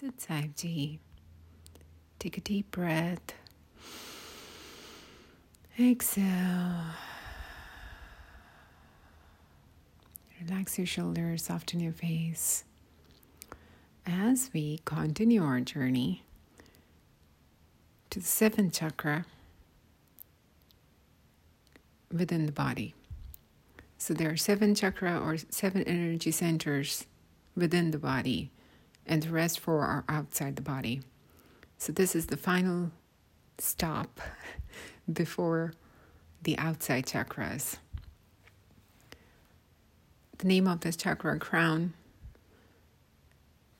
Sit 5G. Take a deep breath. Exhale. Relax your shoulders, soften your face. As we continue our journey to the seventh chakra within the body. So there are seven chakra or seven energy centers within the body, and the rest four are outside the body. So this is the final stop before the outside chakras. The name of this chakra, crown,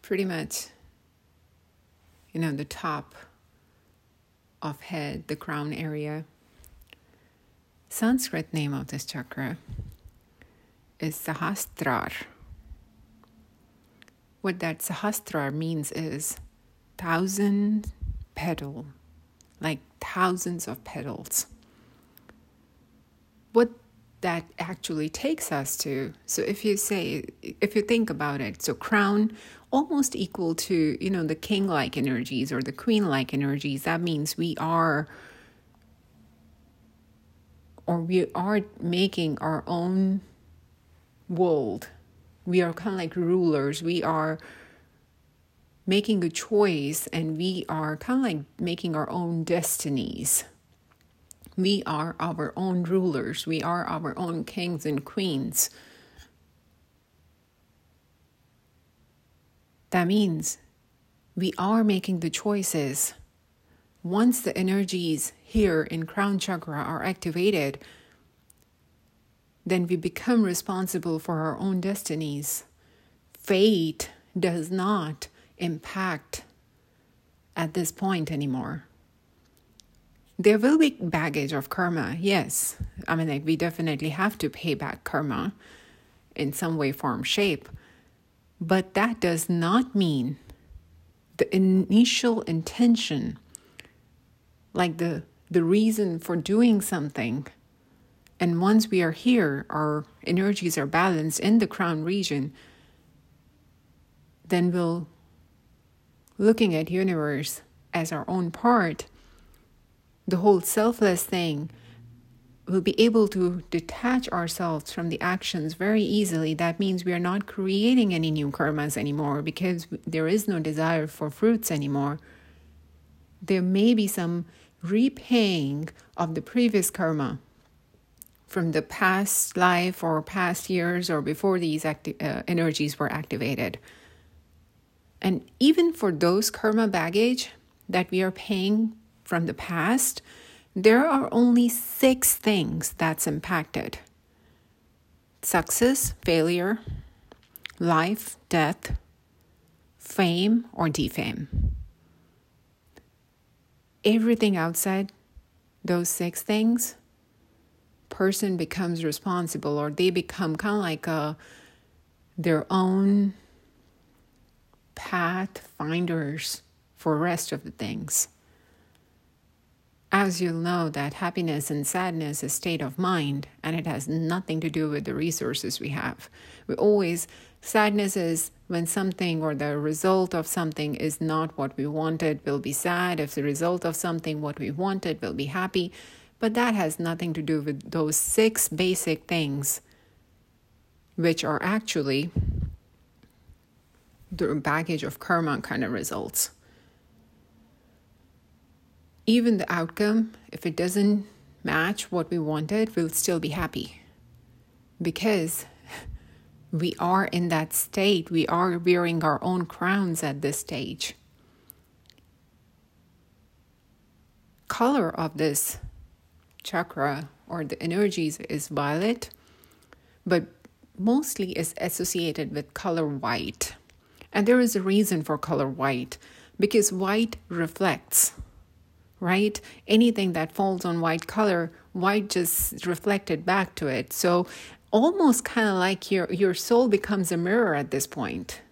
pretty much, you know, the top of head, the crown area. Sanskrit name of this chakra is Sahasrar. What that Sahasrar means is thousand petal, like thousands of petals. What that actually takes us to. So if you say, if you think about it, so crown almost equal to, you know, the king like energies or the queen like energies, that means we are, or we are making our own world. We are kind of like rulers. We are making a choice and we are kind of like making our own destinies. We are our own rulers. We are our own kings and queens. That means we are making the choices. Once the energies here in crown chakra are activated, then we become responsible for our own destinies. Fate does not impact at this point anymore. There will be baggage of karma, yes. I mean, like, we definitely have to pay back karma in some way, form, shape. But that does not mean the initial intention, like the, the reason for doing something. And once we are here, our energies are balanced in the crown region, then we'll looking at universe as our own part the whole selfless thing, we'll be able to detach ourselves from the actions very easily. That means we are not creating any new karmas anymore because there is no desire for fruits anymore. There may be some repaying of the previous karma from the past life or past years or before these acti- uh, energies were activated. And even for those karma baggage that we are paying from the past, there are only six things that's impacted success, failure, life, death, fame, or defame. Everything outside those six things, person becomes responsible or they become kind of like a, their own path finders for rest of the things. As you'll know that happiness and sadness is state of mind and it has nothing to do with the resources we have. We always sadness is when something or the result of something is not what we wanted we'll be sad. If the result of something what we wanted we'll be happy but that has nothing to do with those six basic things which are actually the baggage of karma kind of results even the outcome, if it doesn't match what we wanted, we'll still be happy because we are in that state. We are wearing our own crowns at this stage. Color of this chakra or the energies is violet, but mostly is associated with color white. And there is a reason for color white because white reflects right? Anything that falls on white color, white just reflected back to it. So almost kind of like your your soul becomes a mirror at this point.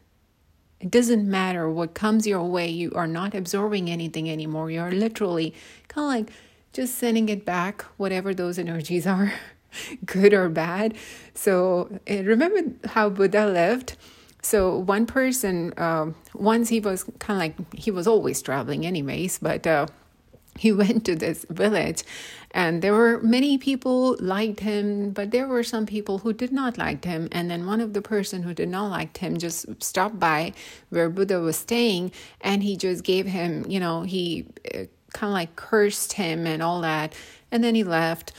It doesn't matter what comes your way, you are not absorbing anything anymore. You're literally kind of like just sending it back, whatever those energies are, good or bad. So remember how Buddha lived? So one person, uh, once he was kind of like he was always traveling, anyways, but uh, he went to this village, and there were many people liked him, but there were some people who did not like him. And then one of the person who did not like him just stopped by where Buddha was staying, and he just gave him, you know, he uh, kind of like cursed him and all that, and then he left.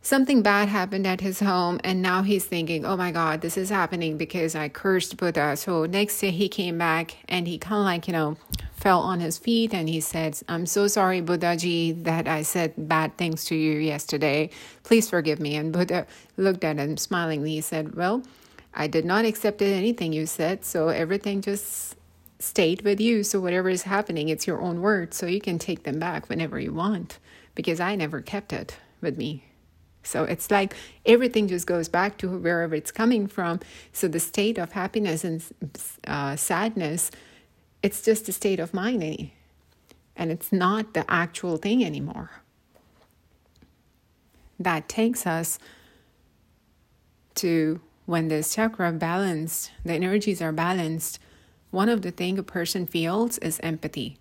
Something bad happened at his home and now he's thinking oh my god this is happening because i cursed buddha. So next day he came back and he kind of like you know fell on his feet and he said i'm so sorry buddhaji that i said bad things to you yesterday. Please forgive me. And buddha looked at him smilingly. He said well i did not accept anything you said so everything just stayed with you so whatever is happening it's your own words so you can take them back whenever you want because i never kept it with me so it's like everything just goes back to wherever it's coming from. So the state of happiness and uh, sadness, it's just a state of mind, and it's not the actual thing anymore. That takes us to when this chakra balanced, the energies are balanced. One of the things a person feels is empathy.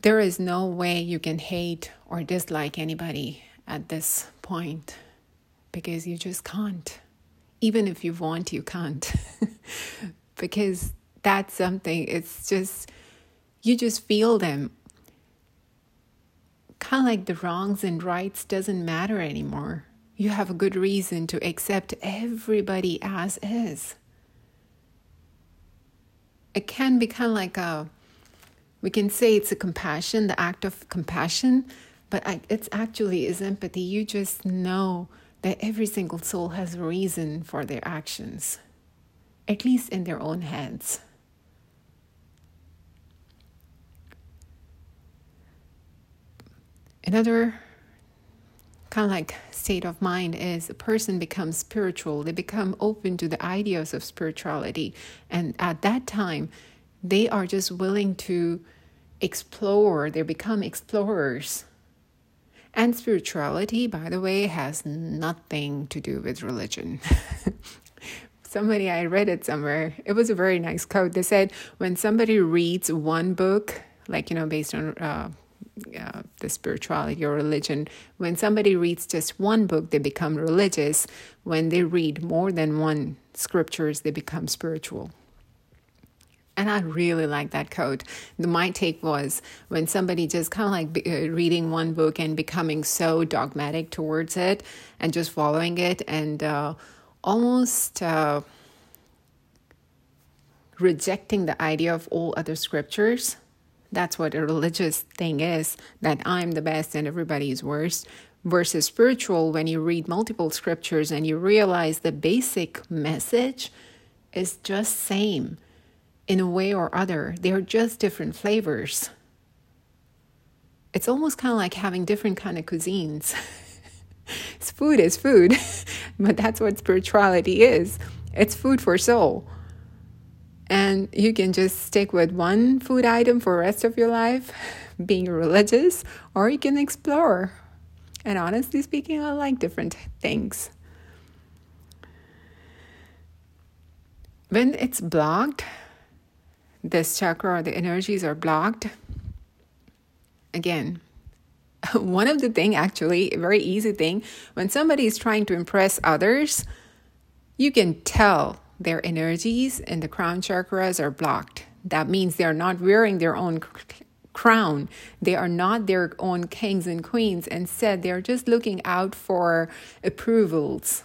There is no way you can hate or dislike anybody at this point because you just can't. Even if you want, you can't. because that's something, it's just, you just feel them. Kind of like the wrongs and rights doesn't matter anymore. You have a good reason to accept everybody as is. It can be kind of like a, we can say it's a compassion, the act of compassion, but it's actually is empathy. You just know that every single soul has a reason for their actions, at least in their own heads. Another kind of like state of mind is a person becomes spiritual, they become open to the ideas of spirituality. And at that time, they are just willing to explore, they become explorers and spirituality, by the way, has nothing to do with religion. somebody, I read it somewhere, it was a very nice quote. They said, when somebody reads one book, like, you know, based on uh, uh, the spirituality or religion, when somebody reads just one book, they become religious. When they read more than one scriptures, they become spiritual. And I really like that quote. The, my take was when somebody just kind of like uh, reading one book and becoming so dogmatic towards it and just following it and uh, almost uh, rejecting the idea of all other scriptures. That's what a religious thing is that I'm the best and everybody is worse. Versus spiritual, when you read multiple scriptures and you realize the basic message is just same in a way or other. They are just different flavors. It's almost kind of like having different kind of cuisines. food is food, but that's what spirituality is. It's food for soul. And you can just stick with one food item for the rest of your life, being religious, or you can explore. And honestly speaking, I like different things. When it's blocked, this chakra or the energies are blocked, again, one of the thing actually, a very easy thing, when somebody is trying to impress others, you can tell their energies and the crown chakras are blocked. That means they're not wearing their own crown. They are not their own kings and queens. Instead, they're just looking out for approvals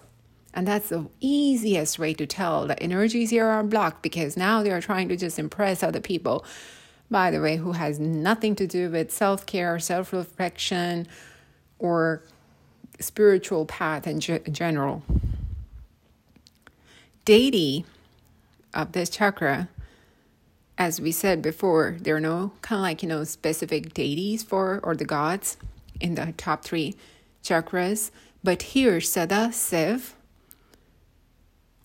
and that's the easiest way to tell that energies here are blocked because now they are trying to just impress other people. By the way, who has nothing to do with self care, self reflection, or spiritual path in ge- general. Deity of this chakra, as we said before, there are no kind of like, you know, specific deities for or the gods in the top three chakras. But here, Sadashiv,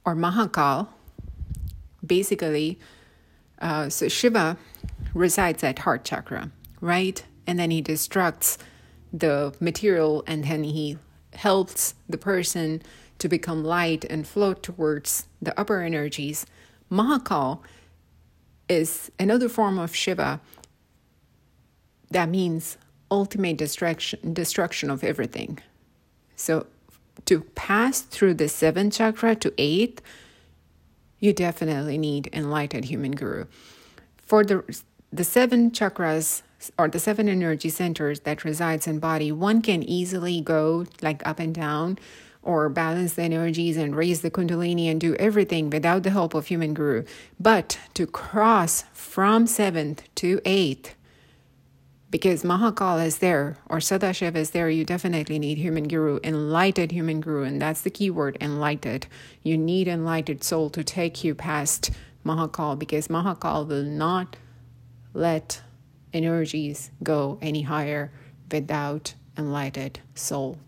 or Mahakal, basically, uh, so Shiva resides at heart chakra, right? And then he destructs the material and then he helps the person to become light and float towards the upper energies. Mahakal is another form of Shiva that means ultimate destruction, destruction of everything. So to pass through the seventh chakra to eighth, you definitely need enlightened human guru. For the the seven chakras or the seven energy centers that resides in body, one can easily go like up and down or balance the energies and raise the kundalini and do everything without the help of human guru. But to cross from seventh to eighth, because Mahakal is there or Sadashiv is there, you definitely need human guru, enlightened human guru, and that's the key word, enlightened. You need enlightened soul to take you past Mahakal because Mahakal will not let energies go any higher without enlightened soul.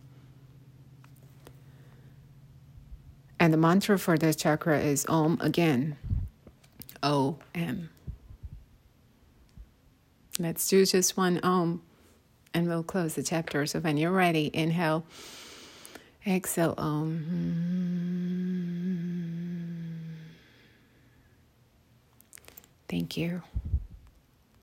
And the mantra for this chakra is Om again. O M. Let's do just one Om and we'll close the chapter. So when you're ready, inhale, exhale Om. Thank you.